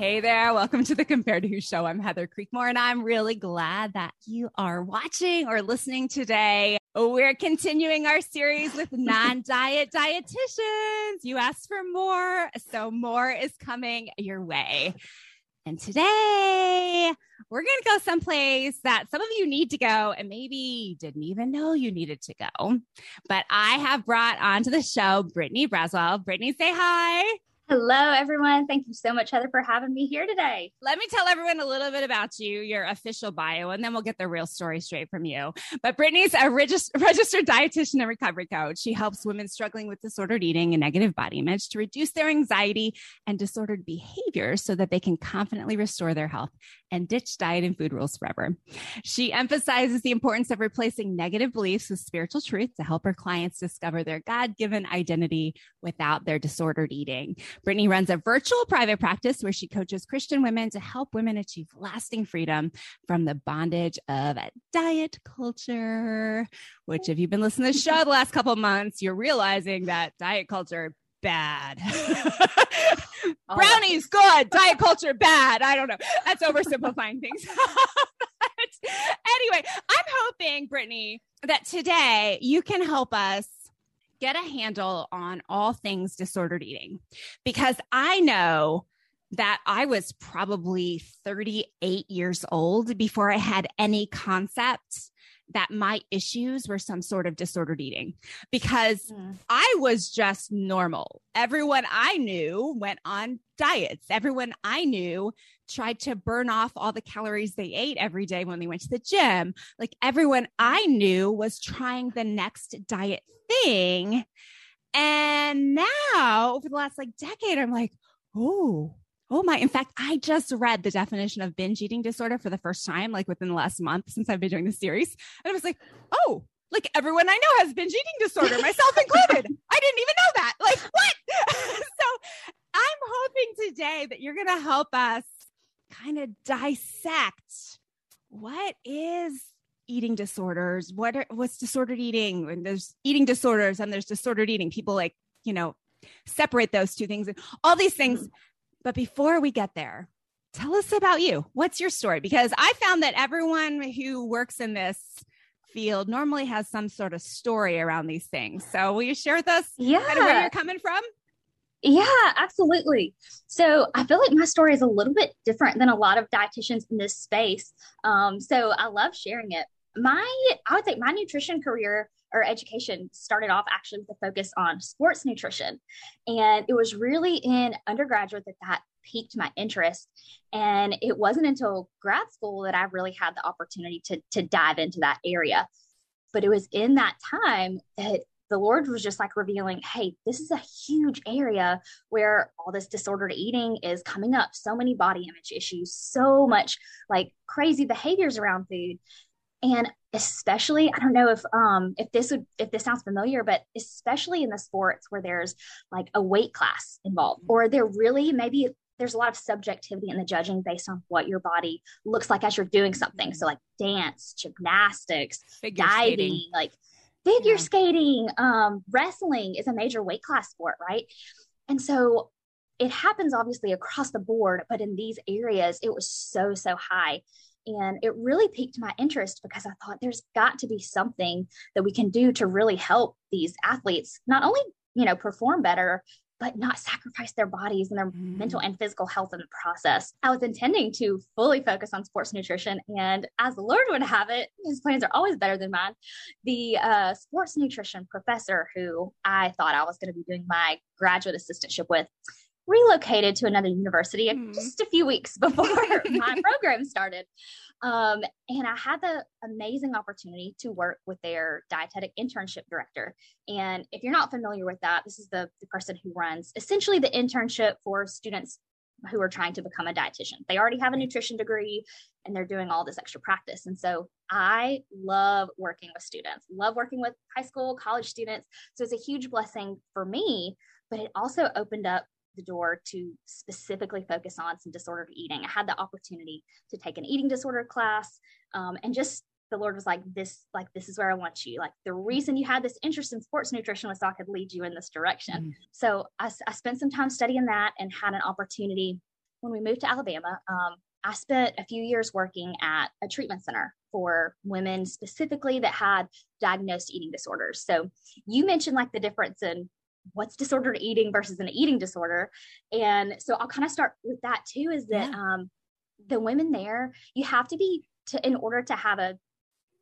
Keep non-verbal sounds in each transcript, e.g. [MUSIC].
Hey there, welcome to the Compared to Who show. I'm Heather Creekmore, and I'm really glad that you are watching or listening today. We're continuing our series with non diet [LAUGHS] dietitians. You asked for more, so more is coming your way. And today we're going to go someplace that some of you need to go and maybe you didn't even know you needed to go. But I have brought onto the show Brittany Braswell. Brittany, say hi. Hello, everyone. Thank you so much, Heather, for having me here today. Let me tell everyone a little bit about you, your official bio, and then we'll get the real story straight from you. But Brittany's a regist- [LAUGHS] registered dietitian and recovery coach. She helps women struggling with disordered eating and negative body image to reduce their anxiety and disordered behavior so that they can confidently restore their health and ditch diet and food rules forever. She emphasizes the importance of replacing negative beliefs with spiritual truth to help her clients discover their God given identity without their disordered eating. Brittany runs a virtual private practice where she coaches Christian women to help women achieve lasting freedom from the bondage of diet culture. Which, if you've been listening to the show the last couple months, you're realizing that diet culture bad. [LAUGHS] Brownies good, diet culture bad. I don't know. That's oversimplifying things. [LAUGHS] anyway, I'm hoping, Brittany, that today you can help us get a handle on all things disordered eating because I know that I was probably 38 years old before I had any concept that my issues were some sort of disordered eating because mm. I was just normal. Everyone I knew went on diets. Everyone I knew tried to burn off all the calories they ate every day when they went to the gym. Like everyone I knew was trying the next diet thing. And now, over the last like decade, I'm like, oh, oh my. In fact, I just read the definition of binge eating disorder for the first time, like within the last month since I've been doing the series. And I was like, oh, like everyone I know has binge eating disorder, myself [LAUGHS] included. I didn't even know that. Like, what? [LAUGHS] so I'm hoping today that you're going to help us kind of dissect what is eating disorders what are what's disordered eating and there's eating disorders and there's disordered eating people like you know separate those two things and all these things. But before we get there tell us about you. What's your story? Because i found that everyone who works in this field normally has some sort of story around these things. So will you share with us yeah kind of where you're coming from? Yeah, absolutely. So I feel like my story is a little bit different than a lot of dietitians in this space. Um, so I love sharing it. My i would say my nutrition career or education started off actually with a focus on sports nutrition. And it was really in undergraduate that that piqued my interest. And it wasn't until grad school that i really had the opportunity to, to dive into that area. But it was in that time that the Lord was just like revealing, hey, this is a huge area where all this disordered eating is coming up, so many body image issues, so much like crazy behaviors around food and especially i don't know if um if this would if this sounds familiar but especially in the sports where there's like a weight class involved or there really maybe there's a lot of subjectivity in the judging based on what your body looks like as you're doing something. So like dance gymnastics figure diving skating. like figure yeah. skating um wrestling is a major weight class sport right? And so it happens obviously across the board but in these areas it was so so high and it really piqued my interest because I thought there's got to be something that we can do to really help these athletes not only, you know, perform better, but not sacrifice their bodies and their mm. mental and physical health in the process. I was intending to fully focus on sports nutrition. And as the Lord would have it, his plans are always better than mine. The uh, sports nutrition professor who I thought I was going to be doing my graduate assistantship with relocated to another university mm. just a few weeks [LAUGHS] before [LAUGHS] my program started. Um, and I had the amazing opportunity to work with their dietetic internship director. And if you're not familiar with that, this is the, the person who runs essentially the internship for students who are trying to become a dietitian. They already have a nutrition degree and they're doing all this extra practice. And so I love working with students, love working with high school, college students. So it's a huge blessing for me, but it also opened up the door to specifically focus on some disordered eating. I had the opportunity to take an eating disorder class um, and just the Lord was like, this, like, this is where I want you. Like the reason you had this interest in sports nutrition was so I could lead you in this direction. Mm. So I, I, spent some time studying that and had an opportunity when we moved to Alabama. Um, I spent a few years working at a treatment center for women specifically that had diagnosed eating disorders. So you mentioned like the difference in what's disordered eating versus an eating disorder and so i'll kind of start with that too is that yeah. um, the women there you have to be to in order to have a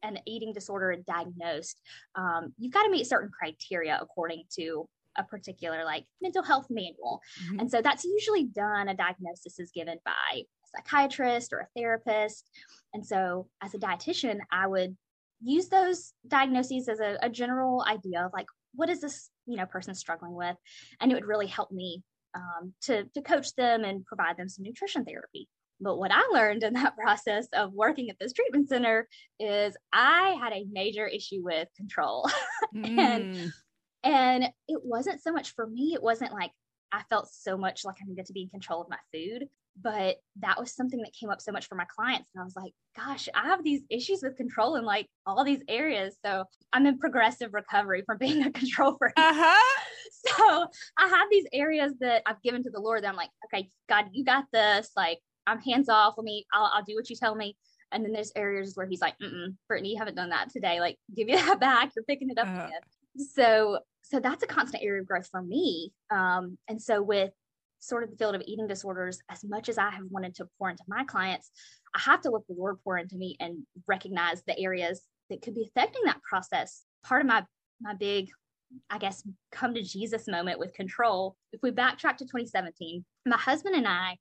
an eating disorder diagnosed um, you've got to meet certain criteria according to a particular like mental health manual mm-hmm. and so that's usually done a diagnosis is given by a psychiatrist or a therapist and so as a dietitian i would use those diagnoses as a, a general idea of like what is this you know person struggling with? And it would really help me um, to to coach them and provide them some nutrition therapy. But what i learned in that [LAUGHS] process of working at this treatment center is i had a major issue with control. [LAUGHS] Mm. and and it wasn't so much for me it wasn't like i felt so much like i needed to be in control of my food but that was something that came up so much for my clients and i was like gosh i have these issues with control in like all these areas. So i'm in progressive recovery from [LAUGHS] being a control freak. Uh-huh. [LAUGHS] so i have these areas that i've given to the lord that i'm like okay god you got this. Like i'm hands off. Let me I'll, I'll do what you tell me. And then there's areas where he's like Mm-mm, brittany you haven't done that today. Like give you that [LAUGHS] back. You're picking it up uh-huh. again. So so that's a constant area of growth for me. Um and so with sort of the field of eating disorders, as much as I have wanted to pour into my clients, I have to let the Lord pour into me and recognize the areas that could be affecting that process. Part of my my big, I guess, come to Jesus moment with control. If we backtrack to 2017, my husband and I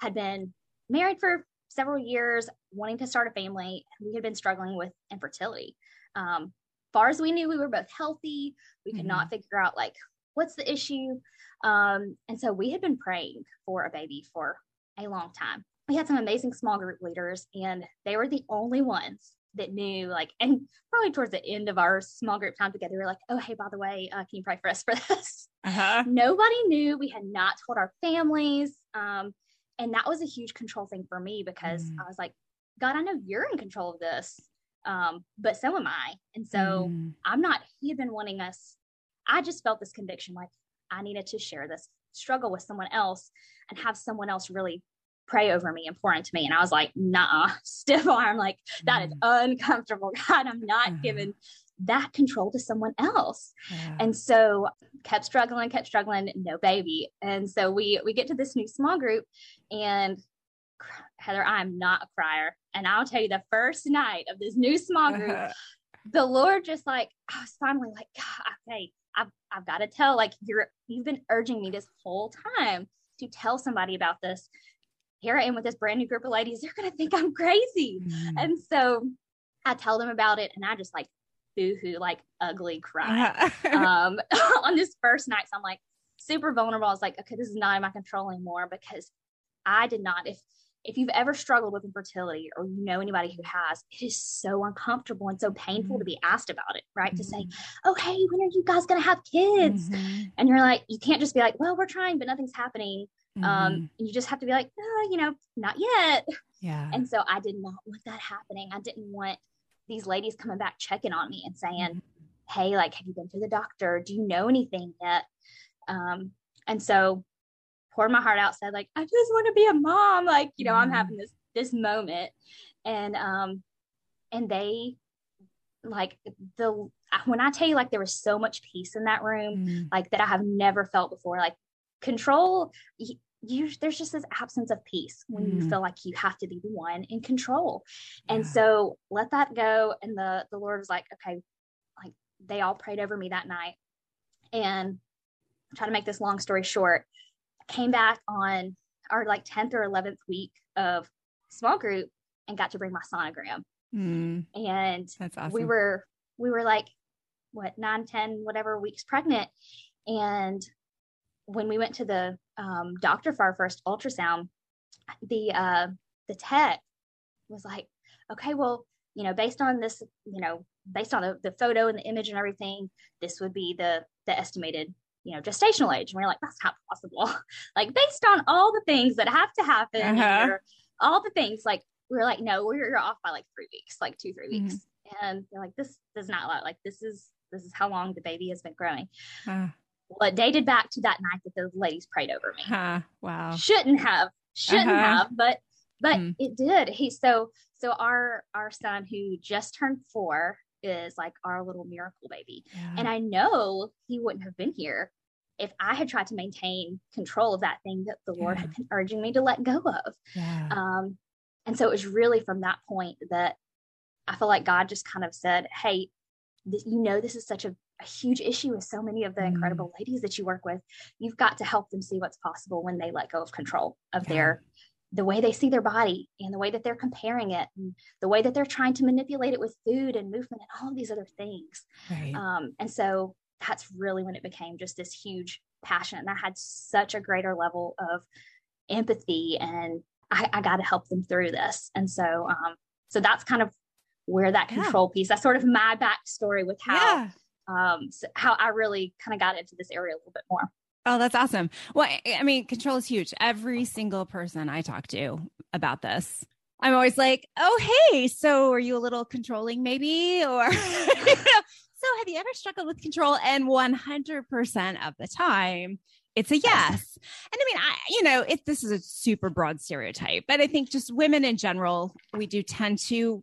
had been married for several years, wanting to start a family. We had been struggling with infertility. Um, far as we knew, we were both healthy. We could mm-hmm. not figure out like what's the issue. Um, and so we had been praying for a baby for a long time. We had some amazing small group leaders, and they were the only ones that knew, like, and probably towards the end of our small group time together, we are like, oh, hey, by the way, uh, can you pray for us for [LAUGHS] this? Uh-huh. Nobody knew. We had not told our families. Um, and that was a huge control thing for me because mm. I was like, God, I know you're in control of this, um, but so am I. And so mm. I'm not, he had been wanting us. I just felt this conviction like, I needed to share this struggle with someone else and have someone else really pray over me and pour into me. And I was like, nah, [LAUGHS] stiff arm, like that is mm. uncomfortable. [LAUGHS] God, I'm not uh-huh. giving that control to someone else. Yeah. And so kept struggling, kept struggling, no baby. And so we we get to this new small group and Heather, I'm not a crier. And I'll tell you the first night of this new small group, uh-huh. the Lord just like, I was finally like, God, okay, I've, I've got to tell, like, you're, you've been urging me this whole time to tell somebody about this. Here I am with this brand new group of ladies. They're going to think I'm crazy. Mm. And so I tell them about it and I just like boohoo, like ugly cry [LAUGHS] um, [LAUGHS] on this first night. So I'm like super vulnerable. I was like, okay, this is not in my control anymore because I did not, if, if you've ever struggled with infertility or you know anybody who has, it is so uncomfortable and so painful mm-hmm. to be asked about it, right? Mm-hmm. To say, mm-hmm. oh, hey, when are you guys going to have kids? Mm-hmm. And you're like, you can't just be like, well, we're trying, but nothing's happening. Um, mm-hmm. you just have to be like, oh, you know, not yet. Yeah. And so I did not want that happening. I didn't want these ladies coming back checking on me and saying, mm-hmm. hey, like, have you been to the doctor? Do you know anything yet? Um, and so poured my heart out, said like, I just want to be a mom. Like, you know, mm-hmm. I'm having this this moment. And um and they like the when I tell you like there was so much peace in that room, mm-hmm. like that I have never felt before. Like control you, you, there's just this absence of peace when Mm. you feel like you have to be the one in control and Yeah. so let that go and the the lord was like okay like they all prayed over me that night and try to make this long story short came back on our like 10th or 11th week of small group and got to bring my sonogram. Mm, and that's awesome. we were we were like what nine ten whatever weeks pregnant. And when we went to the um, doctor for our first ultrasound the uh, the tech was like okay well you know based on this you know based on the, the photo and the image and everything this would be the the estimated you know gestational age. And we are like that's not possible. [LAUGHS] Like based on all the things that have to happen Uh-huh. or all the things like we are like no we're, you're off by like three weeks like two three weeks. And they're like this does not allow like this is this is how long the baby has been growing. Uh, well it dated back to that night that those ladies prayed over me. Huh, wow. shouldn't have shouldn't Uh-huh. have but but Hmm. it did. He so so our our son who just turned four is like our little miracle baby Yeah. and i know he wouldn't have been here if i had tried to maintain control of that thing that the lord had been urging me to let go of yeah. um and so it was really from that point that i feel like god just kind of said hey you know this is such a, a huge issue with so many of the Mm. incredible ladies that you work with you've got to help them see what's possible when they let go of control of Yeah. their the way they see their body and the way that they're comparing it and the way that they're trying to manipulate it with food and movement and all of these other things right. um, and so that's really when it became just this huge passion and i had such a greater level of empathy and i, I got to help them through this and so um, so that's kind of where that Yeah. control piece that's sort of my backstory with how yeah. um s how i really kind of got into this area a little bit more Oh, that's awesome. Well, I- mean, control is huge. Every single person I talk to about this, I'm always like, oh, hey, so are you a little controlling maybe? Or, [LAUGHS] so have you ever struggled with control? And 100% of the time, it's a yes. And I mean, I, you know, it, this is a super broad stereotype, but I think just women in general, we do tend to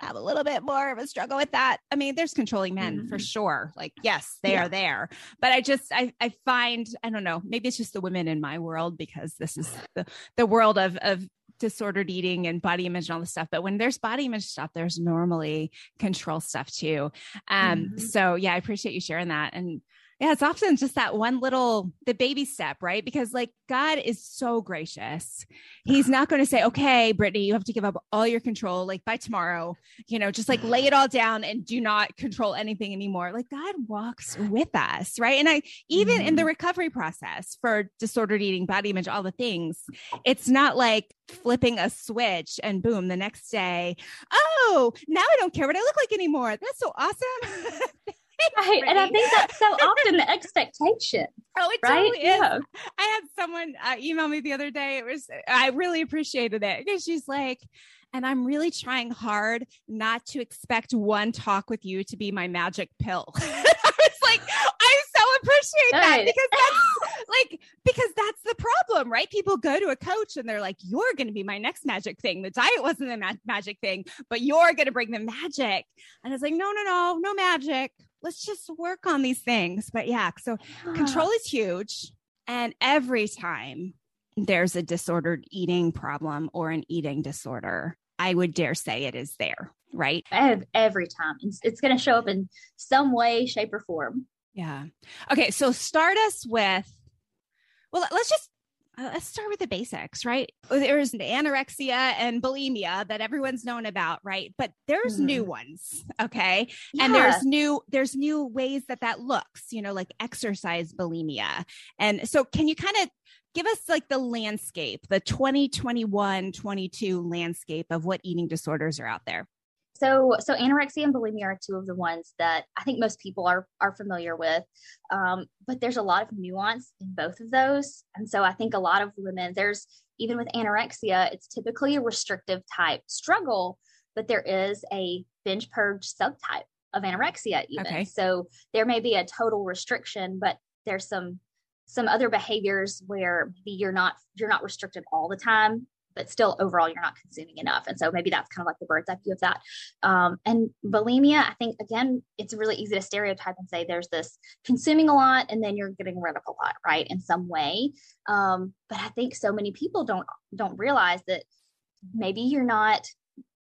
have a little bit more of a struggle with that. I mean, there's controlling men for Mhm. sure. Like, yes, they Yeah. are there. But I just I I find, I don't know, maybe it's just the women in my world because this is the the world of of disordered eating and body image and all this stuff. But when there's body image stuff, there's normally control stuff too. Um, Mhm. so yeah, I appreciate you sharing that. And yeah, it's often just that one little the baby step, right? Because like God is so gracious. He's not going to say, "Okay, Brittany, you have to give up all your control like by tomorrow." You know, just like lay it all down and do not control anything anymore. Like God walks with us, right? And I even in the mm-hmm. recovery process for disordered eating, body image, all the things, it's not like flipping a switch and boom, the next day, oh, now I don't care what I look like anymore. That's so awesome. [LAUGHS] right and i think that's so often the expectation Oh, it right totally is. I had someone uh, email me the other day. It was, I really appreciated it because she's like, and I'm really trying hard not to expect one talk with you to be my magic pill. [LAUGHS] I was like, I so appreciate that Right. because that's like, because that's the problem, right? People go to a coach and they're like, you're going to be my next magic thing. The diet wasn't the ma- magic thing, but you're going to bring the magic. And I was like, no, no, no, no magic. Let's just work on these things. But yeah, so ah. control is huge. And every time there's a disordered eating problem or an eating disorder i would dare say it is there right? Ev- every time. It's, it's going to show up in some way shape or form. Yeah. Okay so start us with well let's just let's start with the basics right? There's anorexia and bulimia that everyone's known about right? But there's Mhm. new ones okay? And there's new there's new ways that that looks you know like exercise bulimia. And so can you kind of give us like the landscape the 2021 22 landscape of what eating disorders are out there So, so anorexia and bulimia are two of the ones that I think most people are are familiar with. Um, but there's a lot of nuance in both of those, and so I think a lot of women there's even with anorexia, it's typically a restrictive type struggle, but there is a binge purge subtype of anorexia even. Okay. So there may be a total restriction, but there's some some other behaviors where you're not you're not restricted all the time but still overall you're not consuming enough. And so maybe that's kind of like the bird's eye view of that. Um, and bulimia, I think again, it's really easy to stereotype and say there's this consuming a lot and then you're getting rid of a lot, right? In some way. Um, but I think so many people don't don't realize that maybe you're not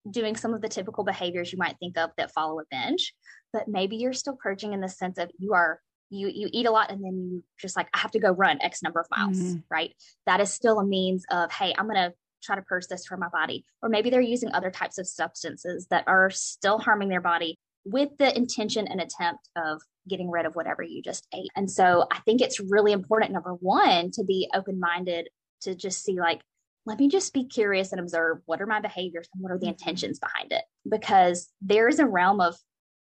doing some of the typical behaviors you might think of that follow a binge, but maybe you're still purging in the sense of you are you you eat a lot and then you just like I have to go run X number of miles, mm-hmm. right? That is still a means of hey, I'm gonna try to purge this from my body. Or maybe they're using other types of substances that are still harming their body with the intention and attempt of getting rid of whatever you just ate. And so I think it's really important, number one, to be open minded to just see like, let me just be curious and observe what are my behaviors and what are the mm-hmm. intentions behind it because there is a realm of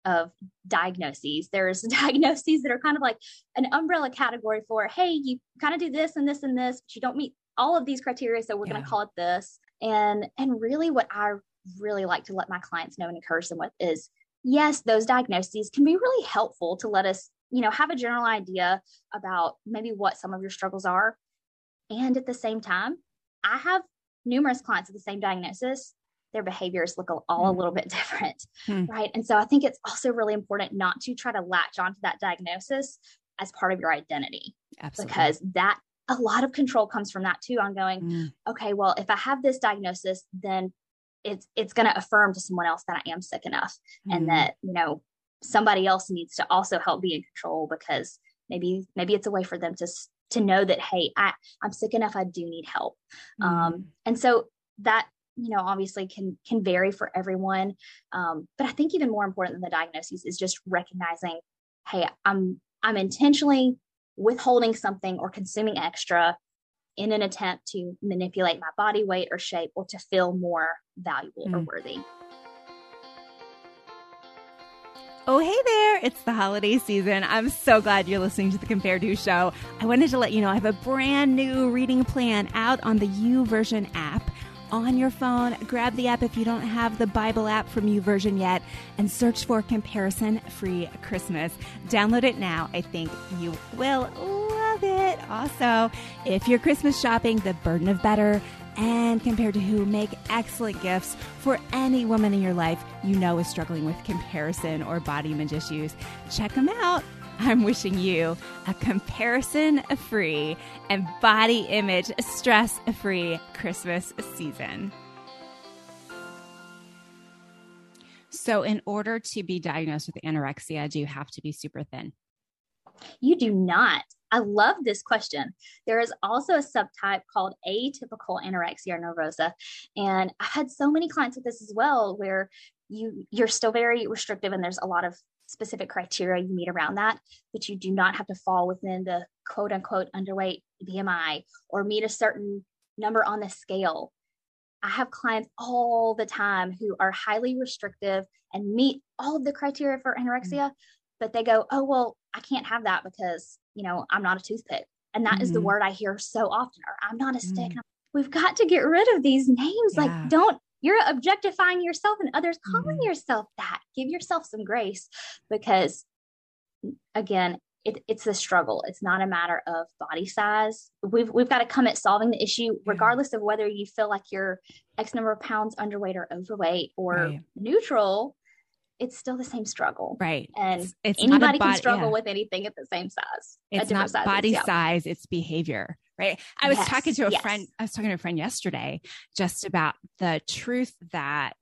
of diagnoses. There's [LAUGHS] diagnoses that are kind of like an umbrella category for, hey, you kind of do this and this and this, but you don't meet all of these criteria. So we're yeah. going to call it this. And and really what I really like to let my clients know and encourage them with is yes, those diagnoses can be really helpful to let us, you know, have a general idea about maybe what some of your struggles are. And at the same time, I have numerous clients with the same diagnosis their behaviors look all a little bit [LAUGHS] different, hmm. right? And so I think it's also really important not to try to latch onto that diagnosis as part of your identity, Absolutely. because that a lot of control comes from that too. On going, mm. okay, well, if I have this diagnosis, then it's it's going to affirm to someone else that I am sick enough, mm. and that you know somebody else needs to also help be in control because maybe maybe it's a way for them to to know that hey I I'm sick enough I do need help, mm. um, and so that you know obviously can can vary for everyone um, but i think even more important than the diagnosis is just recognizing hey i'm i'm intentionally withholding something or consuming extra in an attempt to manipulate my body weight or shape or to feel more valuable mm. or worthy Oh, hey there. It's the holiday season. I'm so glad you're listening to the Compare To show. I wanted to let you know I have a brand new reading plan out on the YouVersion app on your phone. Grab the app if you don't have the Bible app from YouVersion yet and search for Comparison Free Christmas. Download it now. I think you will love it. Also, if you're Christmas shopping, The Burden of Better and Compared to Who make excellent gifts for any woman in your life you know is struggling with comparison or body image issues. Check them out. I'm wishing you a comparison free and body image stress free Christmas season. So, in order to be diagnosed with anorexia, do you have to be super thin? You do not. I love this question. There is also a subtype called atypical anorexia nervosa. And I've had so many clients with this as well, where you you're still very restrictive and there's a lot of specific criteria you meet around that, but you do not have to fall within the quote unquote underweight BMI or meet a certain number on the scale. I have clients all the time who are highly restrictive and meet all of the criteria for anorexia, mm-hmm. but they go, oh, well, I can't have that because, you know, I'm not a toothpick. And that mm-hmm. is the mm-hmm. word I hear so often, or I'm not a stick. Mm-hmm. We've got to get rid of these names. Yeah. Like, don't you're objectifying yourself and others calling mm-hmm. yourself that. Give yourself some grace because, again, it, it's a struggle. It's not a matter of body size. We've we've got to come at solving the issue, regardless of whether you feel like you're X number of pounds underweight or overweight or right. neutral. It's still the same struggle, right? And it's, it's anybody body, can struggle yeah. with anything at the same size. It's not sizes, body yeah. size; it's behavior right? I was yes, talking to a yes. friend, I was talking to a friend yesterday just about the truth that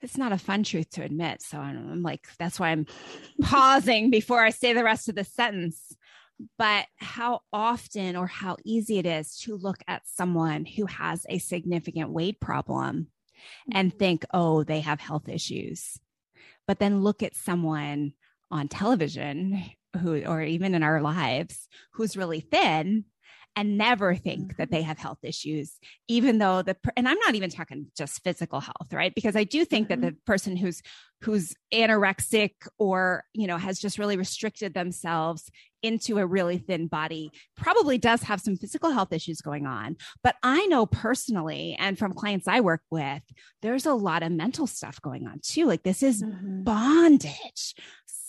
it's not a fun truth to admit. So I'm like, that's why I'm [LAUGHS] pausing before I say the rest of the sentence. But how often or how easy it is to look at someone who has a significant weight problem and mm-hmm. think, oh, they have health issues. But then look at someone on television who, or even in our lives, who's really thin and never think that mm-hmm. they have health issues, even though the, and I'm not even talking just physical health, right? Because I do think mm-hmm. that the person who's, who's anorexic or, you know, has just really restricted themselves into a really thin body probably does have some physical health issues going on. But I know personally, and from clients I work with, there's a lot of mental stuff going on too. Like this is mm-hmm. bondage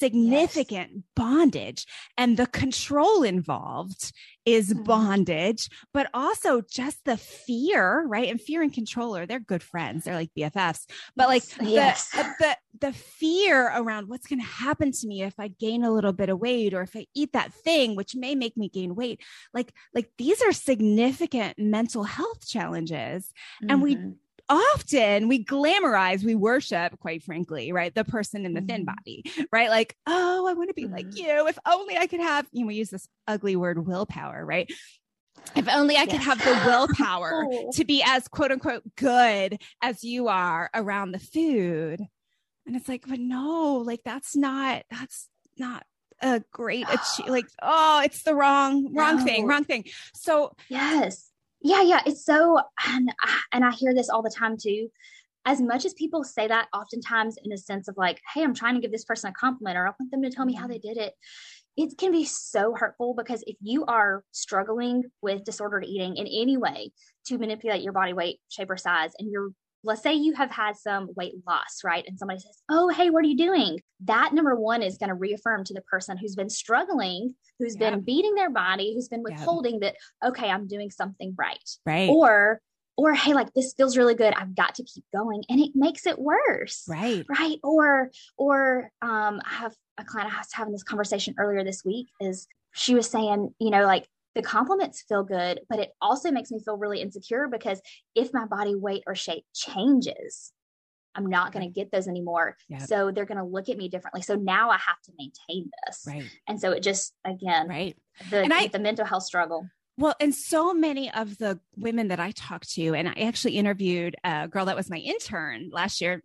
significant yes. bondage and the control involved is mm-hmm. bondage, but also just the fear, right? And fear and controller, they're good friends. They're like BFFs. But like yes. the, the the fear around what's going to happen to me if I gain a little bit of weight or if I eat that thing which may make me gain weight. Like like these are significant mental health challenges mm-hmm. and we mm-hmm often we glamorize, we worship, quite frankly, right? The person in the thin mm-hmm. body, right? Like, oh, I want to be like mm-hmm. you. If only I could have, you know, we use this ugly word willpower, right? If only I could have the willpower oh. [LAUGHS] to be as quote unquote good as you are around the food. And it's like, but no, like that's not, that's not a great [SIGHS] achieve. Like, oh, it's the wrong, wrong no. thing, wrong thing. So, yes yeah yeah it's so and, and i hear this all the time too. As much as people say that oftentimes in a sense of like hey i'm trying to give this person a compliment or i want them to tell me how mm-hmm. they did it it can be so hurtful because if you are struggling with disordered eating in any way to manipulate your body weight shape or size and you're let's say you have had some weight loss, right? And somebody says, Oh, hey, what are you doing? That number one is going to reaffirm to the person who's been struggling, who's yeah. been beating their body, who's been withholding yeah. that, okay, I'm doing something right. Right. Or, or hey like this feels really good i've got to keep going and it makes it worse right right or or um i have a client i was having this conversation earlier this week is she was saying you know like the compliments feel good, but it also makes me feel really insecure because if my body weight or shape changes, I'm not going to get those anymore. Yep. So they're going to look at me differently. So now I have to maintain this. Right. And so it just, again, right. The, and I, the mental health struggle. Well, and so many of the women that I talked to, and I actually interviewed a girl that was my intern last year,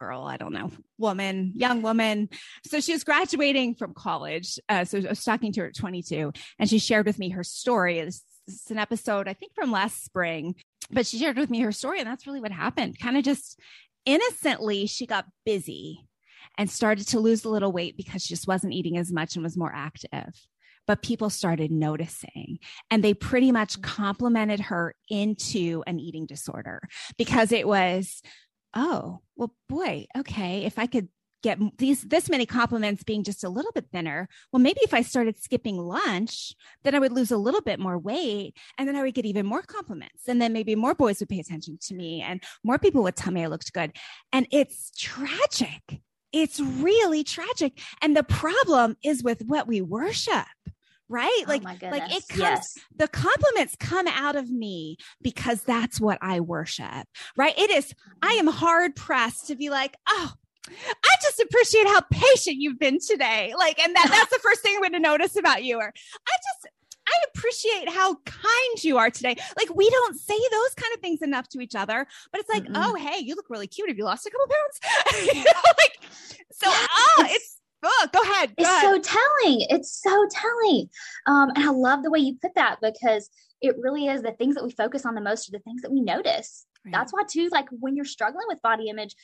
girl, I don't know, woman, young woman. So she was graduating from college. Uh, so I was talking to her at 22, and she shared with me her story. It's, it's an episode, I think, from last spring, but she shared with me her story, and that's really what happened. Kind of just innocently, she got busy and started to lose a little weight because she just wasn't eating as much and was more active but people started noticing and they pretty much complimented her into an eating disorder because it was oh, well, boy, okay, if I could get these this many compliments being just a little bit thinner well maybe if i started skipping lunch then i would lose a little bit more weight and then i would get even more compliments and then maybe more boys would pay attention to me and more people would tell me i looked good. And it's tragic. It's really tragic. And the problem is with what we worship right? Oh like, like it comes, yes. the compliments come out of me because that's what I worship, right? It is, I am hard pressed to be like, oh, I just appreciate how patient you've been today. Like, and that, that's the [LAUGHS] first thing I'm going to notice about you. Or I just, I appreciate how kind you are today. Like, we don't say those kind of things enough to each other, but it's like, mm oh, hey, you look really cute. Have you lost a couple pounds? [LAUGHS] you know, like, so, oh, it's, Oh, go ahead. Go it's ahead. so telling. It's so telling. Um, and I love the way you put that because it really is the things that we focus on the most are the things that we notice. Right. That's why, too, like when you're struggling with body image,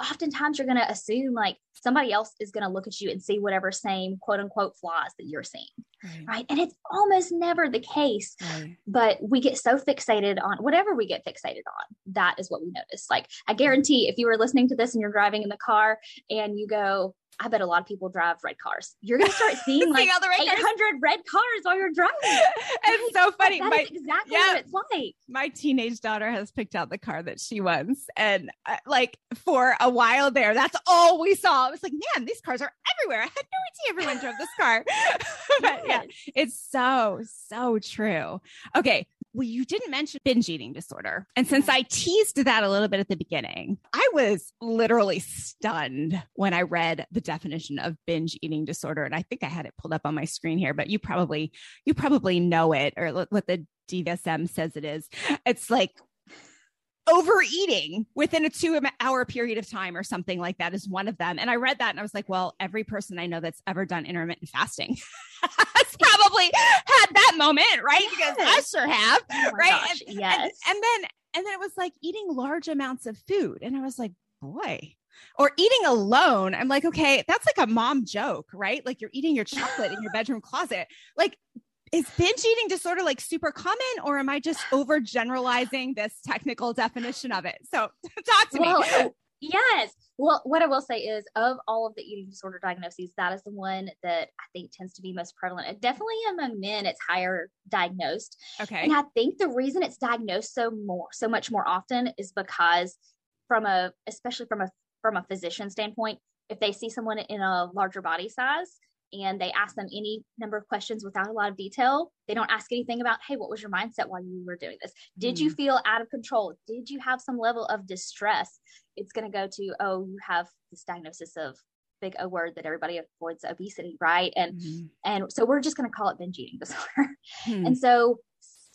oftentimes you're going to assume like somebody else is going to look at you and see whatever same quote unquote flaws that you're seeing. Right. right? And it's almost never the case. Right. But we get so fixated on whatever we get fixated on, that is what we notice. Like, I guarantee if you were listening to this and you're driving in the car and you go, I bet a lot of people drive red cars. You're going to start [LAUGHS] seeing like all the red 800 cars. red cars while you're driving. [LAUGHS] it's so funny. That my, exactly yeah, what it's like. My teenage daughter has picked out the car that she wants. And uh, like for a while there, that's all we saw. It was like, man, these cars are everywhere. I had no idea everyone drove this car. [LAUGHS] but yeah, it's so, so true. Okay well, you didn't mention binge eating disorder. And since I teased that a little bit at the beginning, I was literally stunned when I read the definition of binge eating disorder. And I think I had it pulled up on my screen here, but you probably, you probably know it or what the DSM says it is. It's like overeating within a two hour period of time or something like that is one of them. And I read that and I was like, well, every person I know that's ever done intermittent fasting [LAUGHS] has probably had that moment, right? Yes. Because I sure have, oh right? And, yes. And, and then, and then it was like eating large amounts of food. And I was like, boy, or eating alone. I'm like, okay, that's like a mom joke, right? Like you're eating your chocolate in your [LAUGHS] bedroom closet. Like is binge eating disorder like super common or am I just over generalizing this technical definition of it? So [LAUGHS] talk to well, me. Yes. Well, what I will say is, of all of the eating disorder diagnoses, that is the one that I think tends to be most prevalent. Definitely among men, it's higher diagnosed. Okay. And I think the reason it's diagnosed so more, so much more often, is because from a, especially from a from a physician standpoint, if they see someone in a larger body size, and they ask them any number of questions without a lot of detail. They don't ask anything about, hey, what was your mindset while you were doing this? Did mm. you feel out of control? Did you have some level of distress? It's going to go to, oh, you have this diagnosis of big O word that everybody avoids obesity, right? And mm-hmm. and so we're just going to call it binge eating [LAUGHS] disorder. Hmm. And so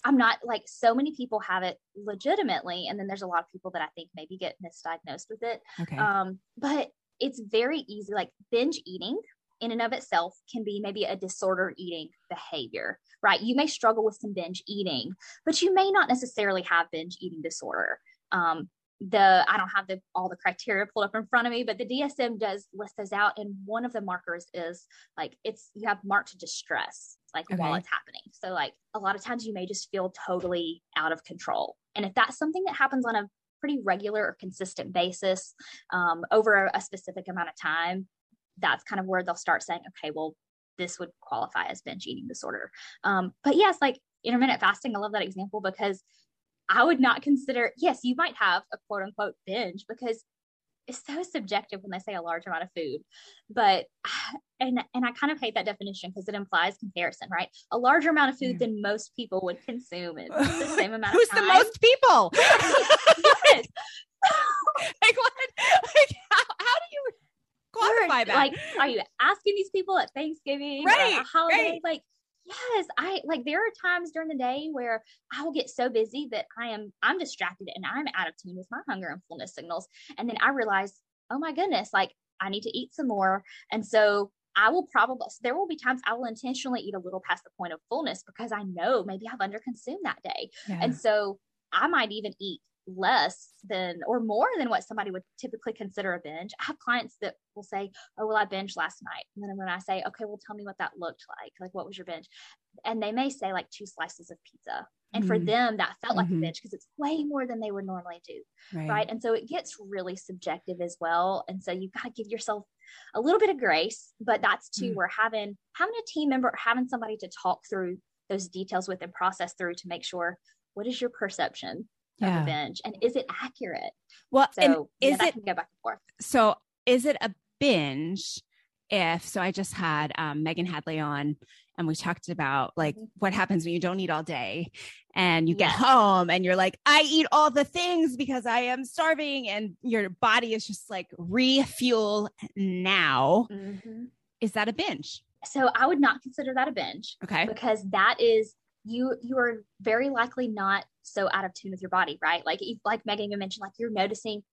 I'm not like so many people have it legitimately, and then there's a lot of people that I think maybe get misdiagnosed with it. Okay. Um, but it's very easy. Like binge eating in and of itself can be maybe a disorder eating behavior, right? You may struggle with some binge eating, but you may not necessarily have binge eating disorder. Um, the I don't have the all the criteria pulled up in front of me, but the DSM does list those out, and one of the markers is like it's you have marked distress like okay. while it's happening. So like a lot of times you may just feel totally out of control, and if that's something that happens on a pretty regular or consistent basis um, over a specific amount of time, that's kind of where they'll start saying, okay, well, this would qualify as binge eating disorder. Um, but yes, like intermittent fasting, I love that example because I would not consider, yes, you might have a quote unquote binge because it's so subjective when they say a large amount of food. But [SIGHS] and and I kind of hate that definition because it implies comparison, right? A larger amount of food than most people would consume in the [LAUGHS] same amount Who's time. the most people? [LAUGHS] [LAUGHS] like what? Like how, how do you quantify that. Like, are you asking these people at Thanksgiving right, holiday? Right. Like, yes, I like there are times during the day where I will get so busy that I am I'm distracted and I'm out of tune with my hunger and fullness signals. And then I realize, oh my goodness, like I need to eat some more. And so I will probably there will be times I will intentionally eat a little past the point of fullness because I know maybe I've underconsumed that day. Yeah. And so I might even eat less than or more than what somebody would typically consider a binge. I have clients that will say, Oh, well, I binged last night. And then when I say, Okay, well, tell me what that looked like. Like, what was your binge? And they may say, like, two slices of pizza. And mm-hmm. for them, that felt like mm-hmm. a binge because it's way more than they would normally do. Right. right. And so it gets really subjective as well. And so you've got to give yourself a little bit of grace, but that's too mm-hmm. where having having a team member, having somebody to talk through those details with and process through to make sure what is your perception yeah. and is it accurate well so is yeah, it go back and forth so is it a binge if so i just had um, megan hadley on and we talked about like mm-hmm. what happens when you don't eat all day and you get home and you're like i eat all the things because i am starving and your body is just like refuel now mm-hmm. is that a binge so i would not consider that a binge okay because that is you you are very likely not so out of tune with your body right? Like like megan you mentioned like you're noticing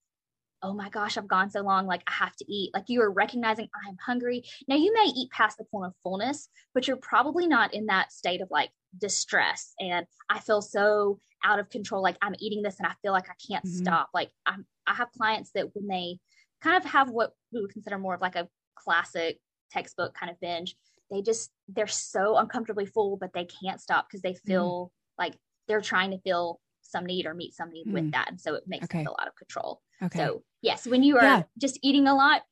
oh my gosh i've gone so long like i have to eat. Like you are recognizing i'm hungry. Now you may eat past the point of fullness but you're probably not in that state of like distress and i feel so out of control. Like i'm eating this and i feel like i can't mm-hmm. stop. Like i'm i have clients that when they kind of have what we would consider more of like a classic textbook kind of binge they just they're so uncomfortably full but they can't stop because they mm. feel mm. like they're trying to feel some need or meet some need mm. with that and so it makes okay. them feel out of control okay. so yes when you are yeah. just eating a lot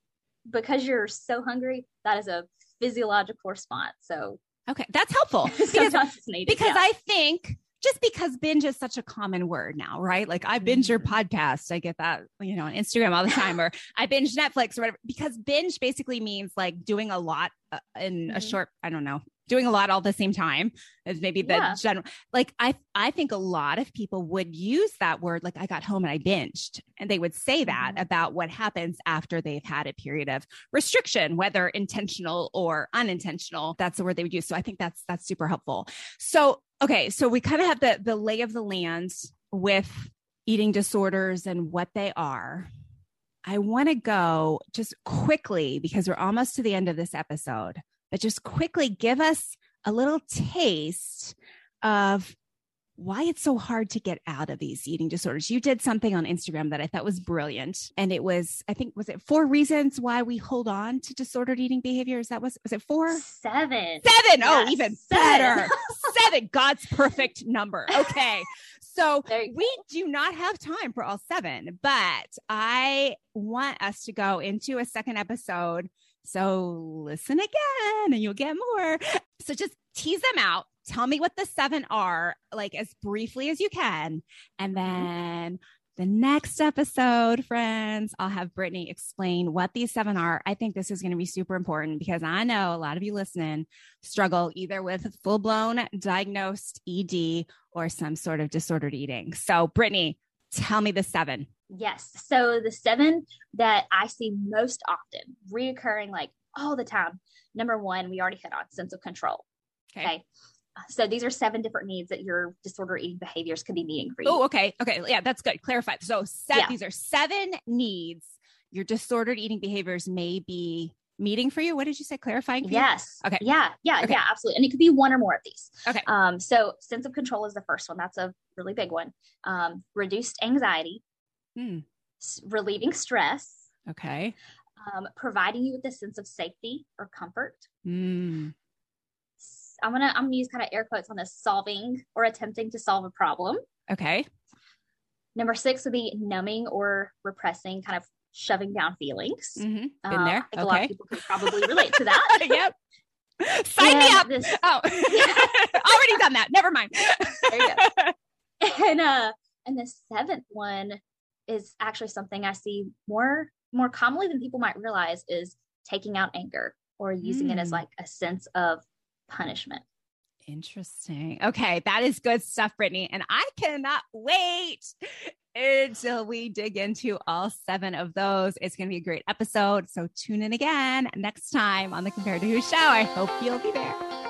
because you're so hungry that is a physiological response so okay that's helpful [LAUGHS] because, because yeah. i think just because binge is such a common word now, right? Like I binge your mm-hmm. podcast. I get that, you know, on Instagram all the time, or [LAUGHS] I binge Netflix or whatever, because binge basically means like doing a lot uh, in mm-hmm. a short, I don't know, doing a lot all the same time is maybe the yeah. general, like I, I think a lot of people would use that word. Like I got home and I binged and they would say that mm-hmm. about what happens after they've had a period of restriction, whether intentional or unintentional. That's the word they would use. So I think that's, that's super helpful. So okay, so we kind of have the the lay of the land with eating disorders and what they are. I want to go just quickly because we're almost to the end of this episode, but just quickly give us a little taste of why it's so hard to get out of these eating disorders. You did something on Instagram that I thought was brilliant. And it was, I think, was it four reasons why we hold on to disordered eating behaviors? That was, was it four? Seven. Seven. Oh, yes. Oh, even Seven. better. [LAUGHS] Seven. God's perfect number. Okay. So [LAUGHS] we do not have time for all seven, but I want us to go into a second episode. So listen again and you'll get more. So just tease them out. Tell me what the seven are, like as briefly as you can. And mm-hmm. then the next episode, friends, I'll have Brittany explain what these seven are. I think this is going to be super important because I know a lot of you listening struggle either with full blown diagnosed ED or some sort of disordered eating. So, Brittany, tell me the seven. Yes. So, the seven that I see most often, reoccurring like all the time. Number one, we already hit on sense of control. Okay. okay. So these are seven different needs that your disorder eating behaviors could be meeting for you. Oh, okay. Okay. Yeah, that's good. Clarify. So yeah. these are seven needs your disordered eating behaviors may be meeting for you. What did you say? Clarifying? yes. Okay. Yeah. Yeah. Okay. Yeah. Absolutely. And it could be one or more of these. Okay. Um, so sense of control is the first one. That's a really big one. Um, reduced anxiety, hmm. s- relieving stress. Okay. Um, providing you with a sense of safety or comfort. Hmm. I'm gonna I'm gonna use kind of air quotes on this solving or attempting to solve a problem. Okay. Number six would be numbing or repressing, kind of shoving down feelings. Mm-hmm. Been uh, there. okay. a lot of people could probably relate to that. [LAUGHS] yep. Sign and me up. This, oh, [LAUGHS] [LAUGHS] already done that. Never mind. there you go. And uh, and the seventh one is actually something I see more more commonly than people might realize is taking out anger or using mm. it as hmm. like a sense of punishment. Interesting. Okay, that is good stuff, Brittany. And I cannot wait until we dig into all seven of those. It's going to be a great episode. So tune in again next time on the Compared to Who show. I hope you'll be there.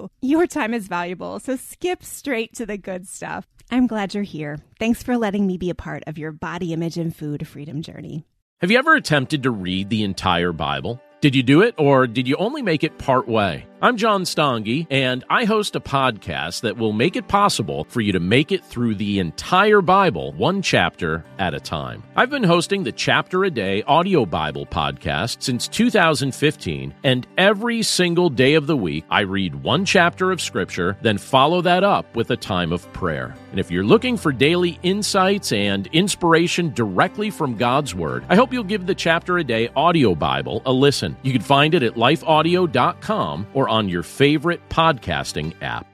Your time is valuable, so skip straight to the good stuff. I'm glad you're here. Thanks for letting me be a part of your body image and food freedom journey. Have you ever attempted to read the entire Bible? Did you do it, or did you only make it part way? I'm John Stange, and I host a podcast that will make it possible for you to make it through the entire Bible, one chapter at a time. I've been hosting the Chapter a Day audio Bible podcast since 2015, and every single day of the week, I read one chapter of Scripture, then follow that up with a time of prayer. And if you're looking for daily insights and inspiration directly from God's Word, I hope you'll give the Chapter a Day audio Bible a listen. You can find it at lifeaudio.com or on your favorite podcasting app.